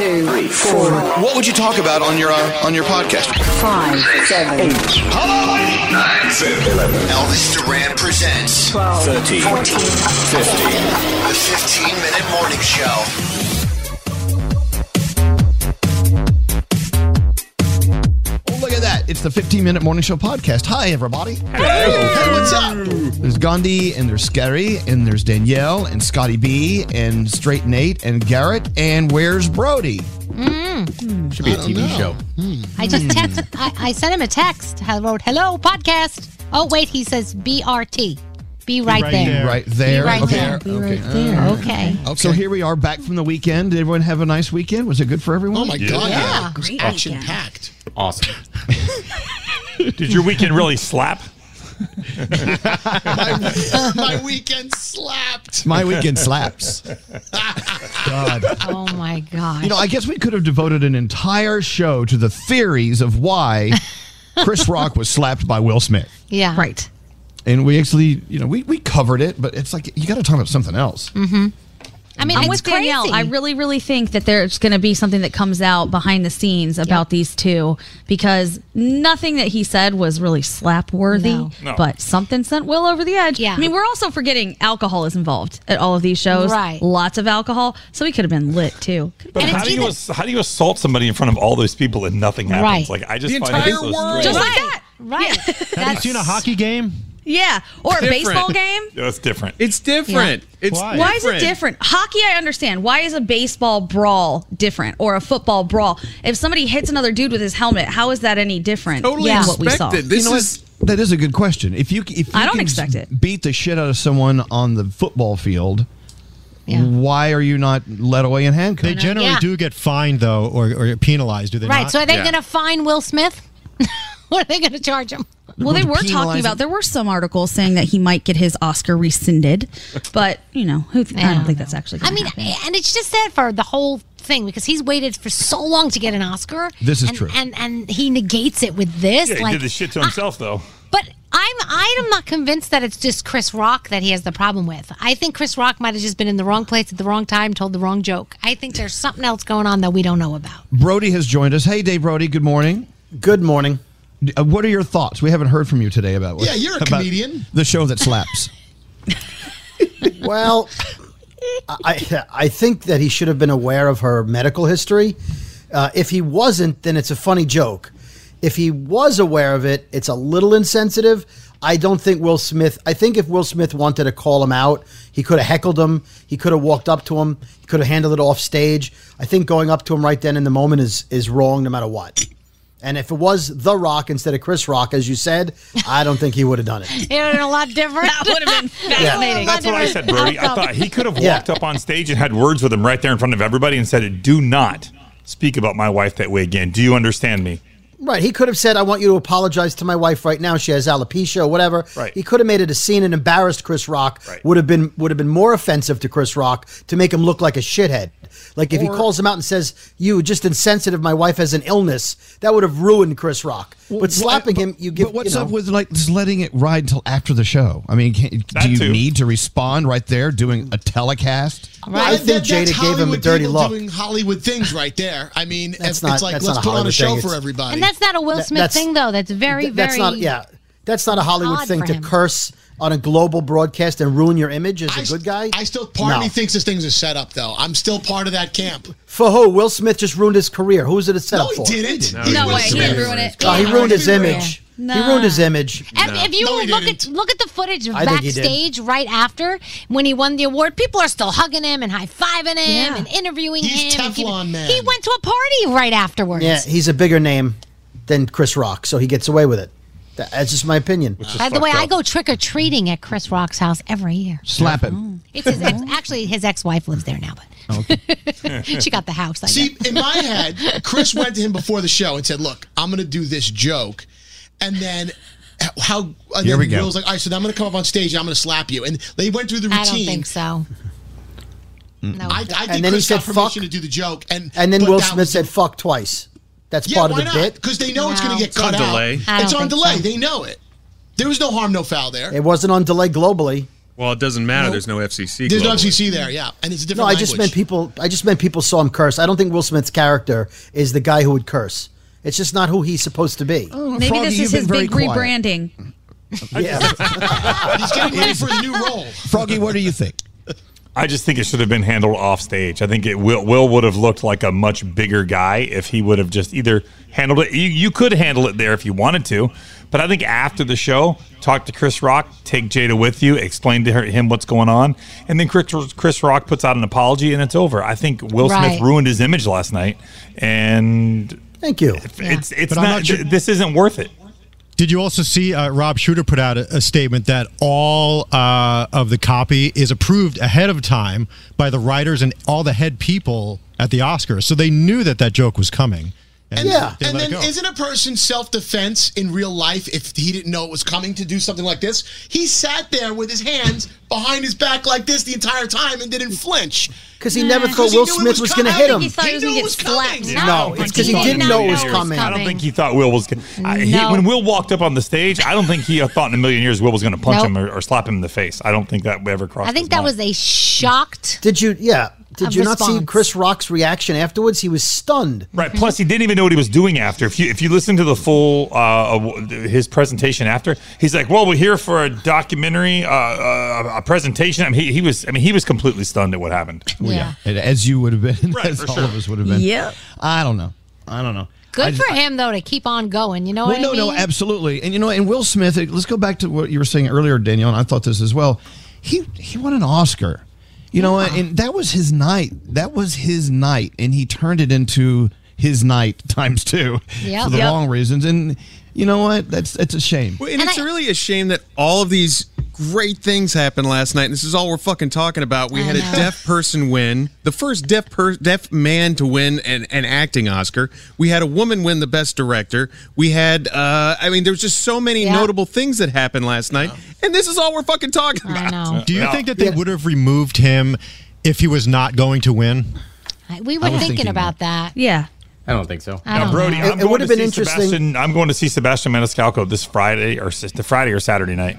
two, three, four. What would you talk about on your uh, on your podcast? Five, seven, eight. Hello, nine. Elvis Duran presents 12, 13, 14, 15. The 15 minute morning show. It's the 15 Minute Morning Show podcast. Hi, everybody. Hello. Hey, what's up? There's Gandhi, and there's Scary, and there's Danielle, and Scotty B, and Straight Nate, and Garrett, and where's Brody? Mm. Hmm. Should be a TV show. I just text. I, I sent him a text. I wrote, "Hello, podcast." Oh wait, he says BRT. Be right, right there. there. Right there. Be right okay. there. Be okay. right there. Okay. So here we are back from the weekend. Did everyone have a nice weekend? Was it good for everyone? Oh my god! Yeah. It Great action weekend. packed. Awesome. Did your weekend really slap? my, my weekend slapped. My weekend slaps. God. Oh my gosh. You know, I guess we could have devoted an entire show to the theories of why Chris Rock was slapped by Will Smith. yeah. Right. And we actually, you know, we, we covered it, but it's like you got to talk about something else. Mm-hmm. I mean, I'm it's with Danielle. crazy. I really, really think that there's going to be something that comes out behind the scenes about these two because nothing that he said was really slap worthy, No. No. but something sent Will over the edge. Yeah. I mean, we're also forgetting alcohol is involved at all of these shows. Right. Lots of alcohol. So he could have been lit too. But And how do you ass- how do you assault somebody in front of all those people and nothing happens? Right. Like I just The find entire it so world. strange. Just like that. Right. Have you seen a hockey game? Yeah, or a Different. baseball game. That's different. It's different. It's Why is it different? Hockey, I understand. Why is a baseball brawl different or a football brawl? If somebody hits another dude with his helmet, how is that any different Totally than what we saw? expected. This You know is what? that is a good question. If you if you I don't can expect it. beat the shit out of someone on the football field, why are you not led away in handcuffs? They generally Yeah. do get fined though, or, or penalized, do they Right. not? So are they going to fine Will Smith? what are they going to charge him? Well, they were talking about. There were some articles saying that he might get his Oscar rescinded, but you know, who I don't think that's actually. I Gonna mean, happen. Eh, and it's just sad for the whole thing because he's waited for so long to get an Oscar. This is and, true. And and he negates it with this. Yeah, he like, did the shit to himself though. But I'm I'm not convinced that it's just Chris Rock that he has the problem with. I think Chris Rock might have just been in the wrong place at the wrong time, told the wrong joke. I think there's something else going on that we don't know about. Brody has joined us. Hey, Dave Brody. Good morning. Good morning. Uh, what are your thoughts? We haven't heard from you today about what, Yeah, you're a about comedian. The show that slaps. well, I I think that he should have been aware of her medical history. Uh, if he wasn't, then it's a funny joke. If he was aware of it, it's a little insensitive. I don't think Will Smith. I think if Will Smith wanted to call him out, he could have heckled him. He could have walked up to him. He could have handled it off stage. I think going up to him right then in the moment is is wrong, no matter what. And if it was The Rock instead of Chris Rock, as you said, I don't think he would have done it. It would have been a lot different. that would have been fascinating. That's what I said, Brody. I thought he could have Yeah. walked up on stage and had words with him right there in front of everybody and said, "Do not speak about my wife that way again. Do you understand me?" Right. He could have said, I want you to apologize to my wife right now. She has alopecia or whatever. Right. He could have made it a scene and embarrassed Chris Rock. Right. Would have been would have been more offensive to Chris Rock to make him look like a shithead. Like if he calls him out and says, You just insensitive, my wife has an illness, that would have ruined Chris Rock. but slapping him, you give But what's you know, up with like just letting it ride until after the show? I mean, can, do you too. need to respond right there doing a telecast? I think Jada that's gave him a dirty people look. doing Hollywood things right there. I mean, That's if- not- it's like that's let's not put on a show thing. for everybody. And that's not a Will Smith that's- thing, though. That's very, Th- that's very. not yeah. That's not a Hollywood thing to curse on a global broadcast and ruin your image as a good guy. I still part of No. me thinks this thing's a setup, though. I'm still part of that camp. For who? Will Smith just ruined his career. Who's it a setup No, he for? didn't. No, No way, he didn't ruin it. Oh, he ruined his Yeah. Image. He ruined his image. And if you No, look at didn't. look at the footage I think he did. backstage right after when he won the award, people are still hugging him and high fiving him Yeah. and interviewing He's him. and giving- Teflon man. He went to a party right afterwards. Yeah, he's a bigger name than Chris Rock, so he gets away with it. That's just my opinion. By the way, I go trick or treating at Chris Rock's house every year. Slap him. Mm. It's his ex, actually his ex wife lives there now, but oh, she got the house. I See, guess. in my head, Chris went to him before the show and said, "Look, I'm going to do this joke," and then how? And Here then we go. Will's like, "All right, so then I'm going to come up on stage and I'm going to slap you," and they went through the routine. I don't think so. No. I, I think And then he said, got permission "Fuck." to do the joke, and And then but Will that Smith was- said "fuck" twice. That's "Yeah, part of why the not?" bit. Because they know it's going to get It's cut on out. delay. I It's don't on think delay. so. They know it. There was no harm, no foul there. It wasn't on delay globally. Well, it doesn't matter. There's no FCC. There's no globally. FCC there, yeah, and it's a different. No, different. I just meant people. I just meant people saw him curse. I don't think Will Smith's character is the guy who would curse. It's just not who he's supposed to be. Oh, Maybe Froggy, this is his big quiet. rebranding. Yeah. He's getting ready for his new role. Froggy, what do you think? I just think it should have been handled off stage. I think it will Will would have looked like a much bigger guy if he would have just either handled it. You, you could handle it there if you wanted to, but I think after the show, talk to Chris Rock, take Jada with you, explain to her, him what's going on, and then Chris, Chris Rock puts out an apology and it's over. I think Will Right. Smith ruined his image last night, and Thank you. it's it's But not. not sure- This isn't worth it. Did you also see uh, Rob Shuter put out a, a statement that all uh, of the copy is approved ahead of time by the writers and all the head people at the Oscars, so they knew that that joke was coming. And Yeah. And then isn't a person self defense in real life if he didn't know it was coming to do something like this? He sat there with his hands behind his back like this the entire time and didn't flinch. Because he never thought Will Smith was was going to hit him. He thought he He was knew going to it get was coming. slapped. No, it's 'cause he did didn't know it was coming. I don't think he thought Will was. Gonna, No. when Will walked up on the stage, I don't think he thought in a million years Will was going to punch Nope. him or, or slap him in the face. I don't think that ever crossed. I think his that mind. was a shocked. Did you? Yeah. Did Of you not see. Chris Rock's reaction afterwards? He was stunned. Right. Plus, he didn't even know what he was doing after. If you if you listen to the full uh, his presentation after, he's like, "Well, we're here for a documentary, uh, uh, a presentation." I mean, he, he was. I mean, he was completely stunned at what happened. Yeah. And As you would have been, Right, as for all sure. of us would have been. Yep. I don't know. I don't know. Good I- for him though to keep on going. You know well, what no, I mean? no, absolutely. And you know, and Will Smith. Let's go back to what you were saying earlier, Danielle. And I thought this as well. He he won an Oscar. You know, and that was his night. That was his night, and he turned it into his night times two Yep. for the Yep. wrong reasons. And you know what? That's that's a shame. Well, and, it's really a shame that all of these great things happened last night. And this is all we're fucking talking about. We I had a deaf person win, the first deaf per- deaf man to win an, an acting Oscar. We had a woman win the best director. We had, uh, I mean, there was just so many notable things that happened last night. And this is all we're fucking talking about. Do you think that they would have removed him if he was not going to win? We were thinking, about that. Yeah. I don't think so. I Now, don't Brody, know. I'm It- it going would to have been see interesting- Sebastian. I'm going to see Sebastian Maniscalco this Friday, or the Friday or Saturday night.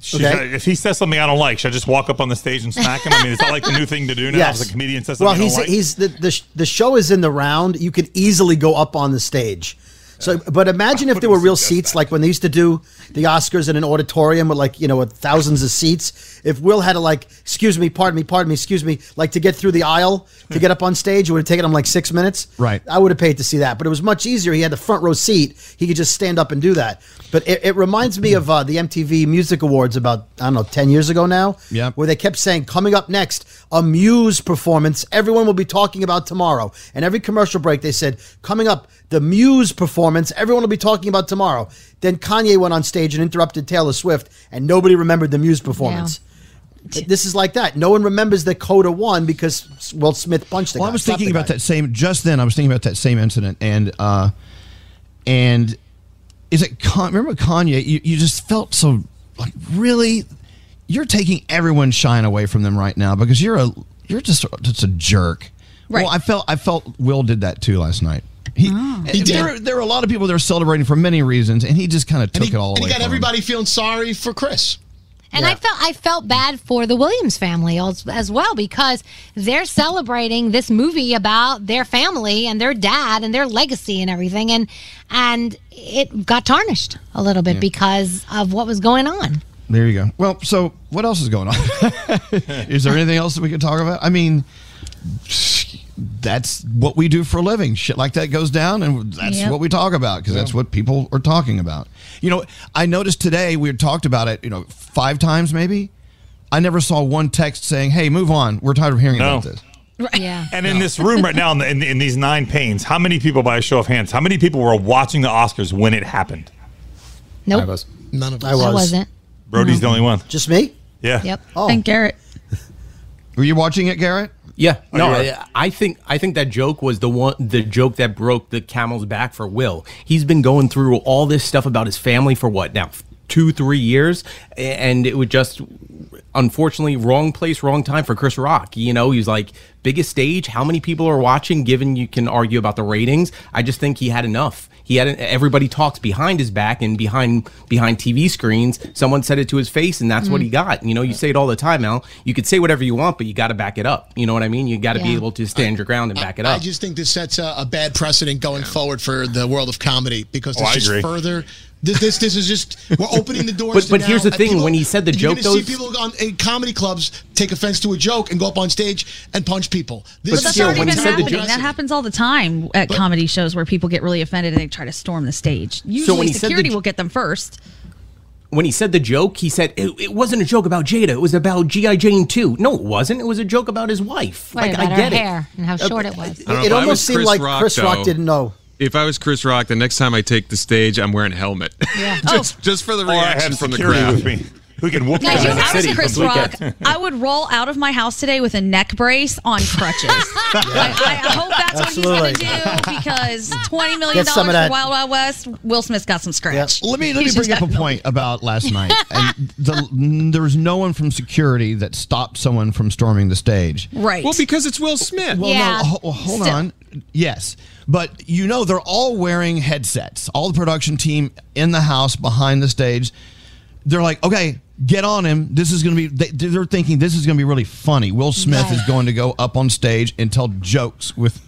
Should Okay. I- if he says something I don't like, should I just walk up on the stage and smack him? I mean, is that like the new thing to do now? Yes. If a comedian says well, he's like? he's the, the the show is in the round. You could easily go up on the stage. So, but imagine if there were real seats, like when they used to do the Oscars in an auditorium with like you know with thousands of seats. If Will had to like, excuse me, pardon me, pardon me, excuse me, like to get through the aisle to get up on stage, it would have taken him like six minutes. Right. I would have paid to see that, but it was much easier. He had the front row seat. He could just stand up and do that. But it, it reminds me of uh, the MTV Music Awards about I don't know ten years ago now. Yep. Where they kept saying, coming up next, a Muse performance. Everyone will be talking about tomorrow. And every commercial break, they said, coming up, the Muse performance. Everyone will be talking about tomorrow. Then Kanye went on stage and interrupted Taylor Swift, and nobody remembered the Muse performance. This is like that. No one remembers that Coda won because Will Smith punched the Well, guy. I was thinking about guy. that same just then. I was thinking about that same incident, and uh, and is it Con- remember Kanye? You, you just felt so like really. You're taking everyone's shine away from them right now because you're a you're just just a jerk. Right. Well, I felt I felt Will did that too last night. Oh. He, He did. There, there are a lot of people that are celebrating for many reasons, and he just kind of took he, it all and away. he got from him. everybody feeling sorry for Chris. And I felt I felt bad for the Williams family as, as well because they're celebrating this movie about their family and their dad and their legacy and everything and and it got tarnished a little bit Yeah. because of what was going on. There you go. Well, so what else is going on? is there anything else that we could talk about? I mean, that's what we do for a living. Shit like that goes down, and that's Yep. what we talk about because that's what people are talking about. You know, I noticed today we had talked about it. You know, five times maybe. I never saw one text saying, "Hey, move on. We're tired of hearing No. about this." Right. Yeah. And in this room right now, in, the, in, in these nine panes, how many people, by a show of hands, how many people were watching the Oscars when it happened? Nope. I was. None of us. I was. I wasn't. Brody's the only one. Just me? Yeah. Yep. Oh. And Garrett. Were you watching it, Garrett? Yeah, Oh, no, I, I think I think that joke was the one, the joke that broke the camel's back for Will. He's been going through all this stuff about his family for what now, two, three years, and it was just unfortunately wrong place, wrong time for Chris Rock. You know, he's like biggest stage. How many people are watching? Given you can argue about the ratings, I just think he had enough. He had everybody talks behind his back and behind behind TV screens. Someone said it to his face, and that's what mm. he got. You know, you say it all the time, Al. You could say whatever you want, but you got to back it up. You know what I mean? You got to be able to stand your ground and back it up. I just think this sets a, a bad precedent going forward for the world of comedy because Oh, this I just further. This, this this is just we're opening the doors. But- but now- here's the and thing, when he said the you're joke, gonna see those- people on, in comedy clubs take offense to a joke and go up on stage and punch people. This But That's still, already when he been said the happening. joke- that happens all the time at comedy shows where people get really offended and they try to storm the stage. Usually, when he said the security will get them first. when he said the joke, he said it, it wasn't a joke about Jada. It was about GI Jane too. No, it wasn't. It was a joke about his wife. Right, like about I her get hair it. and how uh, short it was. It, know, it almost was seemed Chris like Rock, Chris Rock though- didn't know. If I was Chris Rock, the next time I take the stage, I'm wearing a helmet. Yeah. just, oh. just for the Or I reaction from the crowd. with me. Who can whoop Guys, your if. I was Chris Rock. I would roll out of my house today with a neck brace on crutches. I, I hope that's Absolutely. what he's going to do because $20 million for that. Wild Wild West, Will Smith's got some scratch. Let me let me bring up a point about last night. And the, there was no one from security that stopped someone from storming the stage. Right. Well, because it's Will Smith. Well, Yeah. no, ho- hold Still. on. Yes, but you know they're all wearing headsets. All the production team in the house behind the stage. They're like, okay, get on him. This is going to be. They, they're thinking this is going to be really funny. Will Smith Right. is going to go up on stage and tell jokes with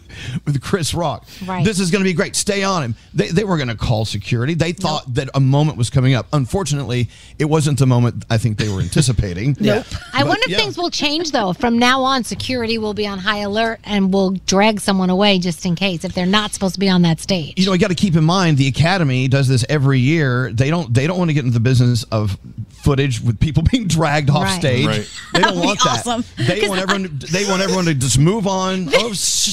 with Chris Rock. Right. This is going to be great. Stay on him. They, they were going to call security. They thought that a moment was coming up. Unfortunately, it wasn't the moment I think they were anticipating. Nope. I wonder if things will change though. From now on, security will be on high alert and will drag someone away just in case if they're not supposed to be on that stage. you know, you got to keep in mind the Academy does this every year. They don't they don't want to get into the business of footage with people being dragged off Right. stage. Right. They don't That'd be want that. awesome. They want everyone. They want everyone to just move on. Oh, s-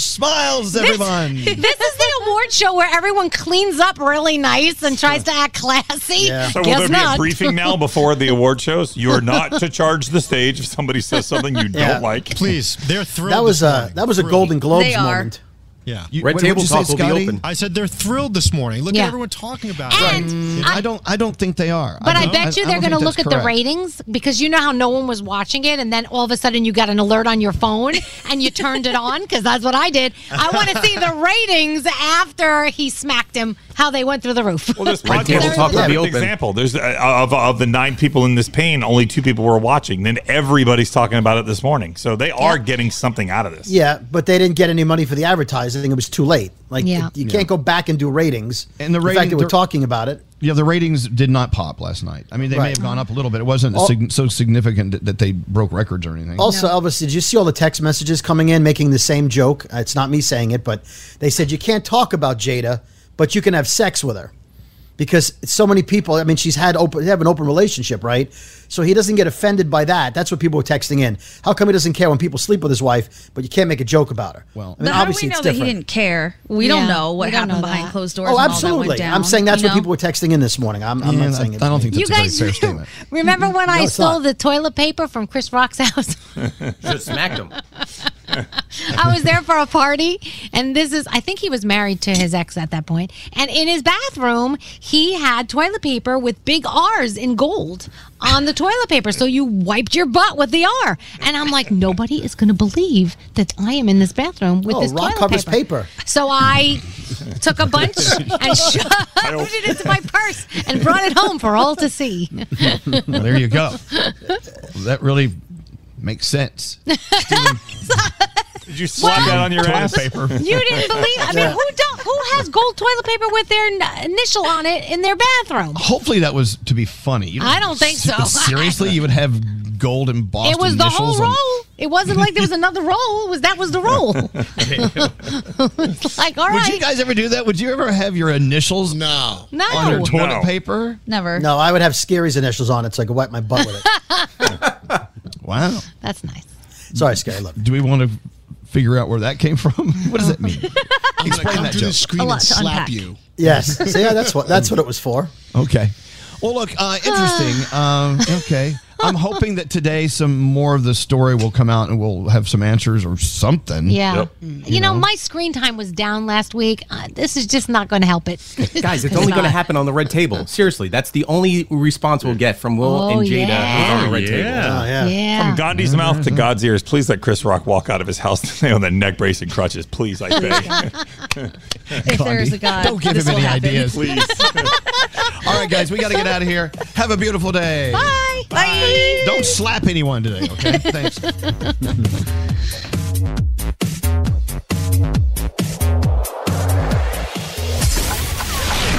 smiles, everyone. This is the award show where everyone cleans up really nice and tries to act classy. Yeah. So will Guess there be not. a briefing now before the award shows? You are not to charge the stage if somebody says something you Yeah. don't like. Please, they're thrilled. That was a that was a Golden Globes moment. Yeah. You- Red what- Table what'd say, Talk will be open. I said they're thrilled this morning. Look Yeah. at everyone talking about And it. Mm, I don't. I don't think they are. But I, don't- bet you they're going to look that's at the ratings because you know how no one was watching it, and then all of a sudden you got an alert on your phone and you turned it on because that's what I did. I want to see the ratings after he smacked him, how they went through the roof. Well, this Red podcast Table is Talk a will be perfect open. example. There's uh, of of the nine people in this pane, only two people were watching. Then everybody's talking about it this morning, so they are getting something out of this. Yeah, but they didn't get any money for the advertising. It was too late. Like Yeah. it- you can't go back and do ratings. And the fact rating- that we're talking about it. Yeah, the ratings did not pop last night. I mean, they may have gone up a little bit. It wasn't All- sig- so significant that, that they broke records or anything. Also, Elvis, did you see all the text messages coming in making the same joke? Uh, It's not me saying it, but they said you can't talk about Jada, but you can have sex with her. Because so many people, I mean, she's had open, they have an open relationship, right? So he doesn't get offended by that. That's what people were texting in. How come he doesn't care when people sleep with his wife, but you can't make a joke about her? Well, I mean, how do we know it's that he didn't care? We Yeah, don't know what don't happened know behind closed doors. Oh, and all that absolutely. down, I'm saying that's you what know? people were texting in this morning. I'm, I'm Yeah, not saying I, it's I don't me. think You a guys fair statement. remember when I stole not. the toilet paper from Chris Rock's house? Just smacked him. I was there for a party, and this is, I think he was married to his ex at that point. And in his bathroom, he had toilet paper with big R's in gold on the toilet paper. So you wiped your butt with the R. And I'm like, nobody is going to believe that I am in this bathroom with Oh, this Rock toilet paper. paper. So I took a bunch and shoved it into my purse and brought it home for all to see. Well, there you go. that really makes sense. Did you slap that on your Toilet ass? paper. You didn't believe? I mean, who don't? Who has gold toilet paper with their n- initial on it in their bathroom? Hopefully, that was to be funny. You I don't think so. Seriously, you would have gold embossed it was the whole initials on- roll. It wasn't like there was another roll. It was that was the roll. It's like all Would you right, guys ever do that? Would you ever have your initials No. no. on your toilet No. paper? Never. No, I would have Scary's initials on it so I could wipe my butt with it. Wow. That's nice. Sorry, Scary. Love. Do we want to figure out where that came from? what does that mean? I'm gonna Explain come that through joke. the screen A lot and to slap unpack. you. Yes. So yeah, that's what that's what it was for. Okay. Well, look, uh, interesting. um, okay. I'm hoping that today some more of the story will come out and we'll have some answers or something. Yeah. Yep. You, know, my screen time was down last week. Uh, this is just not going to help it. Guys, it's only going to happen on the red table. Seriously, that's the only response we'll get from Will Oh, and Jada yeah. on the red Yeah. table. Oh yeah. Yeah. From Gandhi's mouth to God's ears, please let Chris Rock walk out of his house today on the neck brace and crutches. Please, I beg. If there is a God, Don't give him any happen. ideas. Please. All right, guys, we got to get out of here. Have a beautiful day. Bye. Bye. Bye. Don't slap anyone today, okay? Thanks.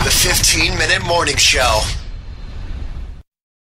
The 15 Minute Morning Show.